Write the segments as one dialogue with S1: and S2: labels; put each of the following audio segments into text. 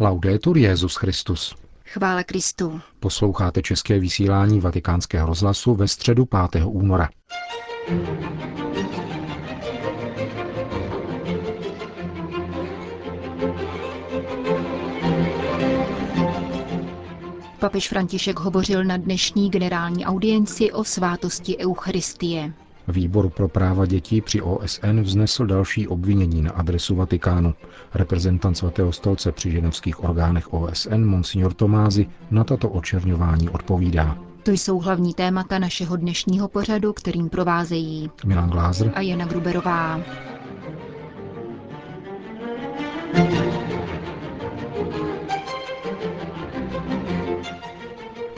S1: Laudetur Jezus Christus.
S2: Chvále Kristu.
S1: Posloucháte české vysílání Vatikánského rozhlasu ve středu 5. února.
S2: Papež František hovořil na dnešní generální audienci o svátosti Eucharistie.
S1: Výbor pro práva dětí při OSN vznesl další obvinění na adresu Vatikánu. Reprezentant svatého stolce při ženevských orgánech OSN Monsignor Tomázy na tato očerňování odpovídá.
S2: To jsou hlavní témata našeho dnešního pořadu, kterým provázejí
S1: Milan Glázer
S2: a Jana Gruberová.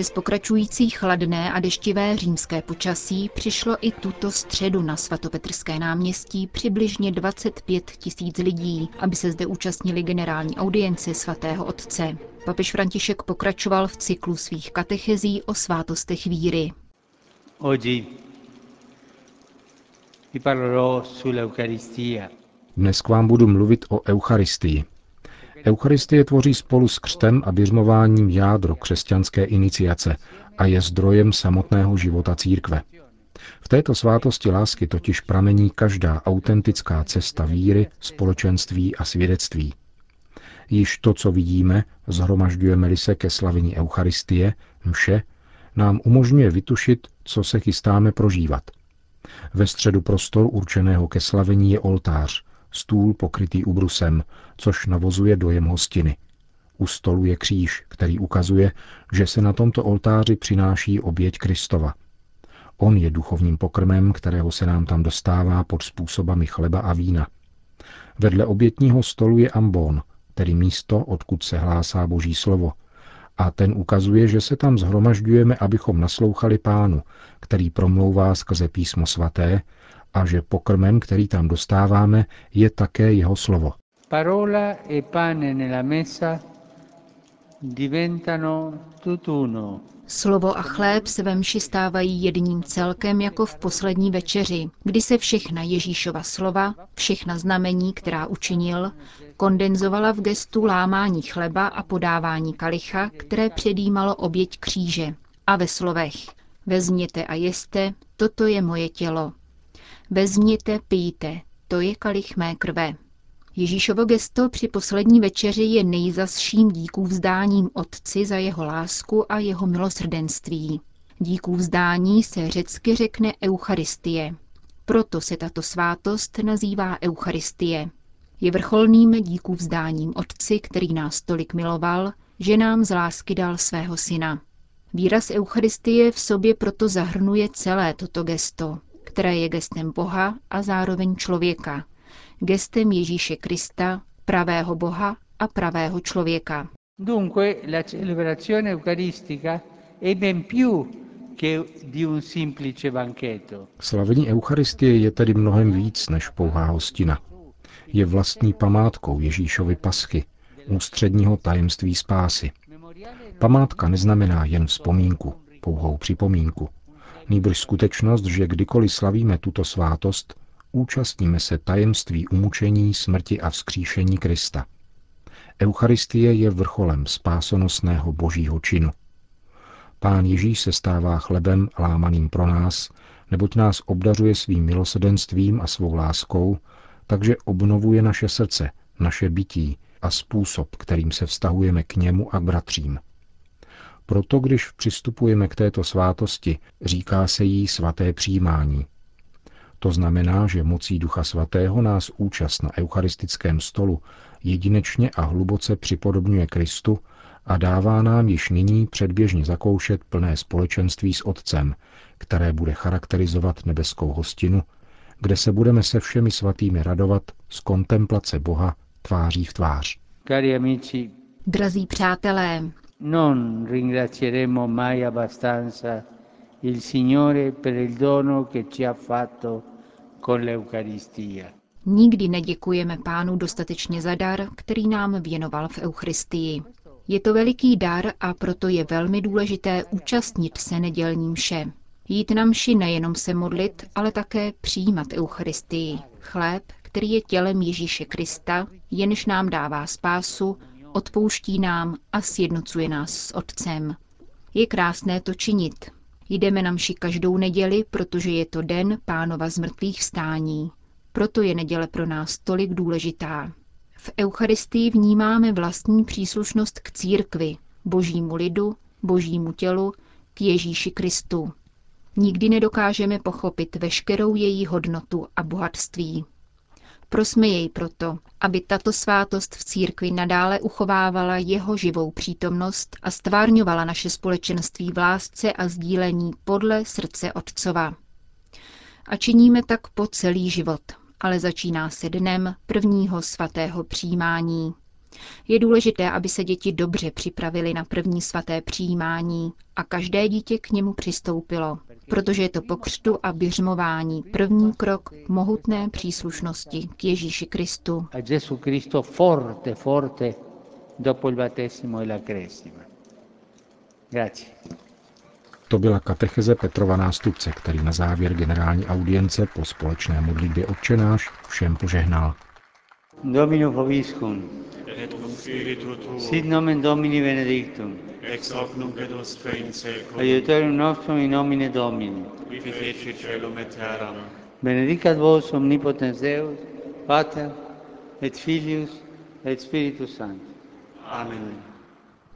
S2: Přes pokračující chladné a deštivé římské počasí přišlo i tuto středu na svatopetrské náměstí přibližně 25 tisíc lidí, aby se zde účastnili generální audience svatého otce. Papež František pokračoval v cyklu svých katechezí o svátostech víry.
S1: Dnes k vám budu mluvit o Eucharistii. Eucharistie tvoří spolu s křtem a běžmováním jádro křesťanské iniciace a je zdrojem samotného života církve. V této svátosti lásky totiž pramení každá autentická cesta víry, společenství a svědectví. Již to, co vidíme, zhromažďujeme-li se ke slavení Eucharistie, mše, nám umožňuje vytušit, co se chystáme prožívat. Ve středu prostoru určeného ke slavení je oltář, stůl pokrytý ubrusem, což navozuje dojem hostiny. U stolu je kříž, který ukazuje, že se na tomto oltáři přináší oběť Kristova. On je duchovním pokrmem, kterého se nám tam dostává pod způsobami chleba a vína. Vedle obětního stolu je ambon, tedy místo, odkud se hlásá Boží slovo. A ten ukazuje, že se tam zhromažďujeme, abychom naslouchali pánu, který promlouvá skrze písmo svaté a že pokrmem, který tam dostáváme, je také jeho slovo. Parola e pane nella messa
S2: diventano tutt'uno. Slovo a chléb se ve mši stávají jedním celkem jako v poslední večeři, kdy se všechna Ježíšova slova, všechna znamení, která učinil, kondenzovala v gestu lámání chleba a podávání kalicha, které předjímalo oběť kříže. A ve slovech Vezměte a jeste, toto je moje tělo. Vezměte, pijte, to je kalich mé krve. Ježíšovo gesto při poslední večeři je nejzasším díků vzdáním Otci za jeho lásku a jeho milosrdenství. Díků vzdání se řecky řekne Eucharistie. Proto se tato svátost nazývá Eucharistie. Je vrcholným díků vzdáním Otci, který nás tolik miloval, že nám z lásky dal svého syna. Výraz Eucharistie v sobě proto zahrnuje celé toto gesto, které je gestem Boha a zároveň člověka, gestem Ježíše Krista, pravého Boha a pravého člověka. Dunque la celebrazione eucaristica è ben più che di un semplice banchetto.
S1: Slavení Eucharistie je tedy mnohem víc než pouhá hostina. Je vlastní památkou Ježíšovy paschy, ústředního tajemství spásy. Památka neznamená jen vzpomínku, pouhou připomínku. Nýbrž skutečnost, že kdykoliv slavíme tuto svátost, účastníme se tajemství umučení, smrti a vzkříšení Krista. Eucharistie je vrcholem spásonosného božího činu. Pán Ježíš se stává chlebem lámaným pro nás, neboť nás obdařuje svým milosedenstvím a svou láskou, takže obnovuje naše srdce, naše bytí a způsob, kterým se vztahujeme k němu a bratřím. Proto, když přistupujeme k této svátosti, říká se jí svaté přijímání. To znamená, že mocí Ducha Svatého nás účast na eucharistickém stolu jedinečně a hluboce připodobňuje Kristu a dává nám již nyní předběžně zakoušet plné společenství s Otcem, které bude charakterizovat nebeskou hostinu, kde se budeme se všemi svatými radovat z kontemplace Boha tváří v tvář.
S2: Drazí přátelé, non ringrazieremo mai abbastanza il Signore per il dono che ci ha fatto con l'Eucaristia. Nikdy neděkujeme pánu dostatečně za dar, který nám věnoval v Eucharistii. Je to veliký dar a proto je velmi důležité účastnit se nedělním mše. Jít na mši nejenom se modlit, ale také přijímat Eucharistii, chléb, který je tělem Ježíše Krista, jenž nám dává spásu, odpouští nám a sjednocuje nás s Otcem. Je krásné to činit. Jdeme na mši každou neděli, protože je to den pánova zmrtvých vstání. Proto je neděle pro nás tolik důležitá. V Eucharistii vnímáme vlastní příslušnost k církvi, božímu lidu, božímu tělu, k Ježíši Kristu. Nikdy nedokážeme pochopit veškerou její hodnotu a bohatství. Prosme jej proto, aby tato svátost v církvi nadále uchovávala jeho živou přítomnost a stvárňovala naše společenství v lásce a sdílení podle srdce Otcova. A činíme tak po celý život, ale začíná se dnem prvního svatého přijímání. Je důležité, aby se děti dobře připravili na první svaté přijímání a každé dítě k němu přistoupilo, protože je to pokřtu a běžmování první krok mohutné příslušnosti k Ježíši Kristu.
S1: E to byla katecheze Petrova nástupce, který na závěr generální audience po společné modlitbě odčenáš všem požehnal. Domino Hoviscum. Et cum spiritu tuo. Sit nomen Domini benedictum. Ex hoc nunc et usque in seculum. Aiuterium nostrum in nomine Domini. Qui feci celum et terram. Benedicat vos omnipotens Deus, Pater et Filius et Spiritus Sanctus. Amen.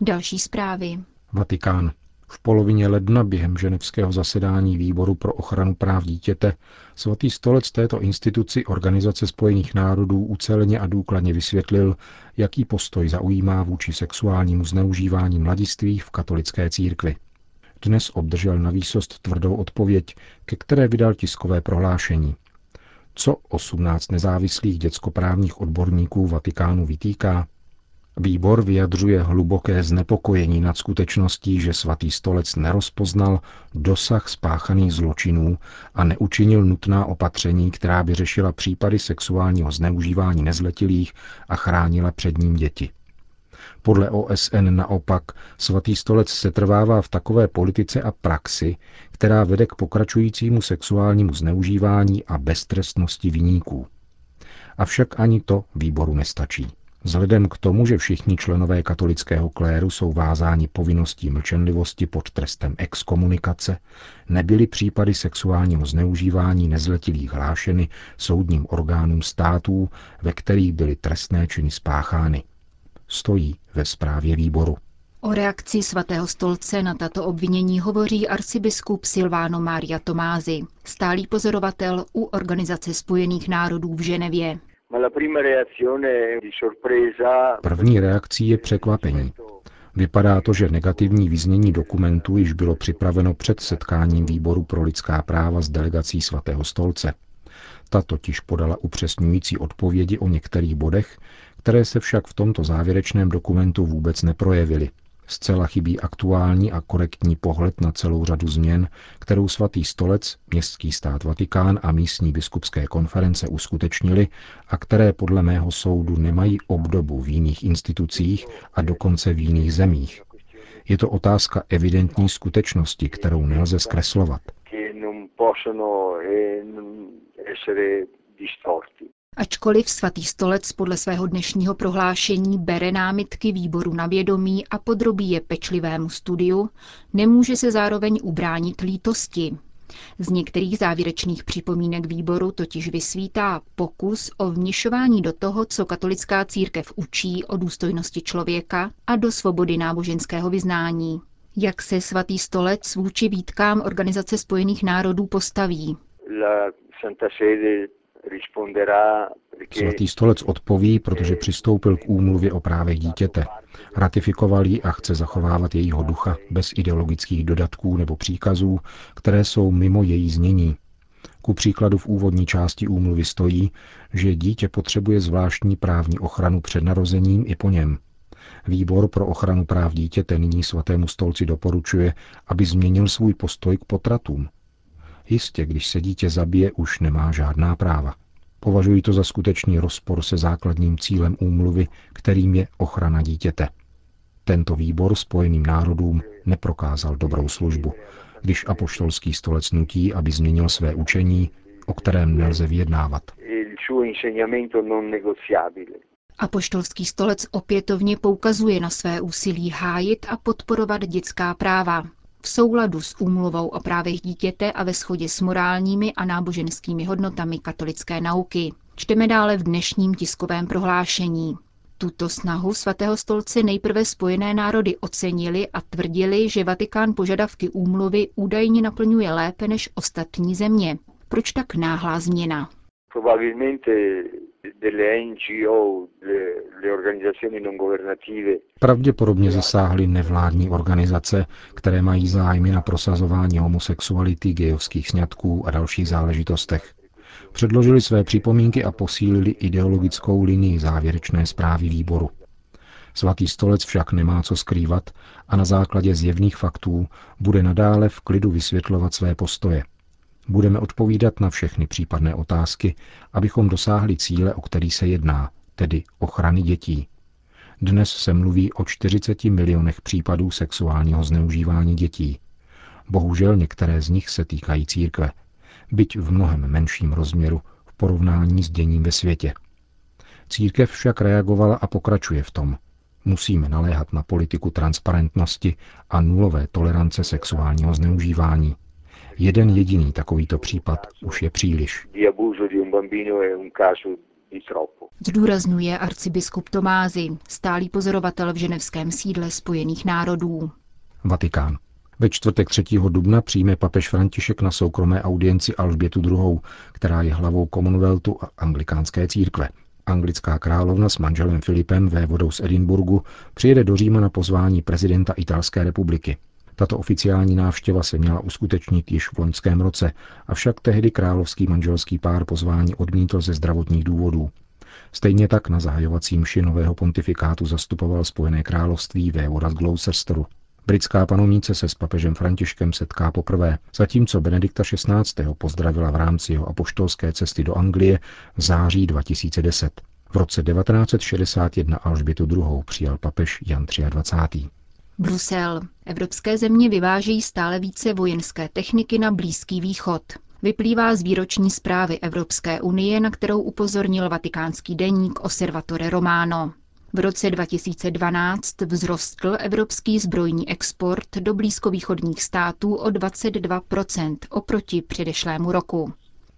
S2: Další zprávy.
S1: Vatikán. V polovině ledna během ženevského zasedání Výboru pro ochranu práv dítěte svatý stolec této instituci Organizace spojených národů uceleně a důkladně vysvětlil, jaký postoj zaujímá vůči sexuálnímu zneužívání mladistvých v katolické církvi. Dnes obdržel na výsost tvrdou odpověď, ke které vydal tiskové prohlášení. Co 18 nezávislých dětskoprávních odborníků Vatikánu vytýká, Výbor vyjadřuje hluboké znepokojení nad skutečností, že svatý stolec nerozpoznal dosah spáchaných zločinů a neučinil nutná opatření, která by řešila případy sexuálního zneužívání nezletilých a chránila před ním děti. Podle OSN naopak svatý stolec se trvává v takové politice a praxi, která vede k pokračujícímu sexuálnímu zneužívání a beztrestnosti viníků. Avšak ani to výboru nestačí. Vzhledem k tomu, že všichni členové katolického kléru jsou vázáni povinností mlčenlivosti pod trestem exkomunikace, nebyly případy sexuálního zneužívání nezletilých hlášeny soudním orgánům států, ve kterých byly trestné činy spáchány. Stojí ve zprávě výboru.
S2: O reakci svatého stolce na tato obvinění hovoří arcibiskup Silvano Maria Tomázy, stálý pozorovatel u Organizace spojených národů v Ženevě.
S1: První reakcí je překvapení. Vypadá to, že negativní vyznění dokumentu již bylo připraveno před setkáním výboru pro lidská práva s delegací svatého stolce. Ta totiž podala upřesňující odpovědi o některých bodech, které se však v tomto závěrečném dokumentu vůbec neprojevily. Zcela chybí aktuální a korektní pohled na celou řadu změn, kterou svatý stolec, městský stát Vatikán a místní biskupské konference uskutečnili a které podle mého soudu nemají obdobu v jiných institucích a dokonce v jiných zemích. Je to otázka evidentní skutečnosti, kterou nelze zkreslovat.
S2: Ačkoliv svatý stolec podle svého dnešního prohlášení bere námitky výboru na vědomí a podrobí je pečlivému studiu, nemůže se zároveň ubránit lítosti. Z některých závěrečných připomínek výboru totiž vysvítá pokus o vměšování do toho, co katolická církev učí o důstojnosti člověka a do svobody náboženského vyznání. Jak se svatý stolec vůči výtkám Organizace spojených národů postaví? La Santa Sede
S1: Svatý stolec odpoví, protože přistoupil k úmluvě o právech dítěte. Ratifikoval ji a chce zachovávat jejího ducha bez ideologických dodatků nebo příkazů, které jsou mimo její znění. Ku příkladu v úvodní části úmluvy stojí, že dítě potřebuje zvláštní právní ochranu před narozením i po něm. Výbor pro ochranu práv dítěte nyní svatému stolci doporučuje, aby změnil svůj postoj k potratům. Jistě, když se dítě zabije, už nemá žádná práva. Považuji to za skutečný rozpor se základním cílem úmluvy, kterým je ochrana dítěte. Tento výbor spojeným národům neprokázal dobrou službu, když apoštolský stolec nutí, aby změnil své učení, o kterém nelze vyjednávat.
S2: Apoštolský stolec opětovně poukazuje na své úsilí hájit a podporovat dětská práva v souladu s úmluvou o právech dítěte a ve shodě s morálními a náboženskými hodnotami katolické nauky. Čteme dále v dnešním tiskovém prohlášení. Tuto snahu svatého stolce nejprve spojené národy ocenili a tvrdili, že Vatikán požadavky úmluvy údajně naplňuje lépe než ostatní země. Proč tak náhlá změna?
S1: Pravděpodobně zasáhly nevládní organizace, které mají zájmy na prosazování homosexuality, gejovských sňatků a dalších záležitostech. Předložili své připomínky a posílili ideologickou linii závěrečné zprávy výboru. Svatý stolec však nemá co skrývat a na základě zjevných faktů bude nadále v klidu vysvětlovat své postoje – Budeme odpovídat na všechny případné otázky, abychom dosáhli cíle, o který se jedná, tedy ochrany dětí. Dnes se mluví o 40 milionech případů sexuálního zneužívání dětí. Bohužel některé z nich se týkají církve, byť v mnohem menším rozměru v porovnání s děním ve světě. Církev však reagovala a pokračuje v tom. Musíme naléhat na politiku transparentnosti a nulové tolerance sexuálního zneužívání. Jeden jediný takovýto případ už je příliš.
S2: Zdůrazňuje arcibiskup Tomázy, stálý pozorovatel v ženevském sídle Spojených národů.
S1: Vatikán. Ve čtvrtek 3. dubna přijme papež František na soukromé audienci Alžbětu II., která je hlavou Commonwealthu a anglikánské církve. Anglická královna s manželem Filipem, vévodou z Edinburgu, přijede do Říma na pozvání prezidenta Italské republiky. Tato oficiální návštěva se měla uskutečnit již v loňském roce, avšak tehdy královský manželský pár pozvání odmítl ze zdravotních důvodů. Stejně tak na zahajovací mši nového pontifikátu zastupoval Spojené království vévoda z Gloucesteru. Britská panovnice se s papežem Františkem setká poprvé, zatímco Benedikta XVI. pozdravila v rámci jeho apoštolské cesty do Anglie v září 2010. V roce 1961 Alžbětu II. přijal papež Jan 23.
S2: Brusel. Evropské země vyvážejí stále více vojenské techniky na Blízký východ. Vyplývá z výroční zprávy Evropské unie, na kterou upozornil vatikánský deník Osservatore Romano. V roce 2012 vzrostl evropský zbrojní export do blízkovýchodních států o 22% oproti předešlému roku.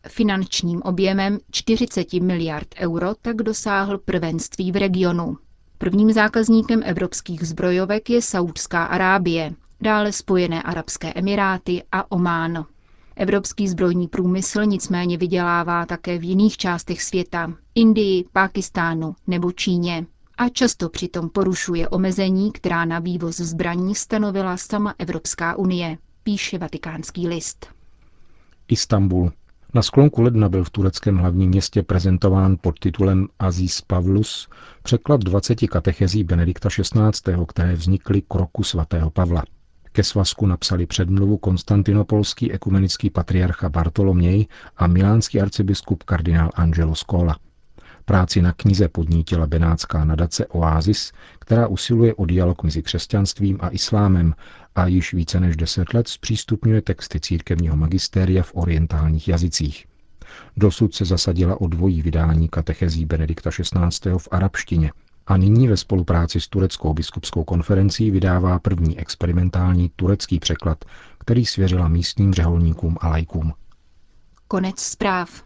S2: Finančním objemem 40 miliard euro tak dosáhl prvenství v regionu. Prvním zákazníkem evropských zbrojovek je Saudská Arábie, dále Spojené arabské emiráty a Omán. Evropský zbrojní průmysl nicméně vydělává také v jiných částech světa, Indii, Pákistánu nebo Číně a často přitom porušuje omezení, která na vývoz zbraní stanovila sama Evropská unie, píše vatikánský list.
S1: Istanbul. Na sklonku ledna byl v tureckém hlavním městě prezentován pod titulem Aziz Pavlus překlad 20 katechezí Benedikta XVI., které vznikly k roku svatého Pavla. Ke svazku napsali předmluvu konstantinopolský ekumenický patriarcha Bartoloměj a milánský arcibiskup kardinál Angelo Scola. Práci na knize podnítila benátská nadace Oasis, která usiluje o dialog mezi křesťanstvím a islámem a již více než deset let zpřístupňuje texty církevního magistéria v orientálních jazycích. Dosud se zasadila o dvojí vydání katechezí Benedikta XVI. v arabštině a nyní ve spolupráci s Tureckou biskupskou konferencí vydává první experimentální turecký překlad, který svěřila místním řeholníkům a lajkům.
S2: Konec zpráv.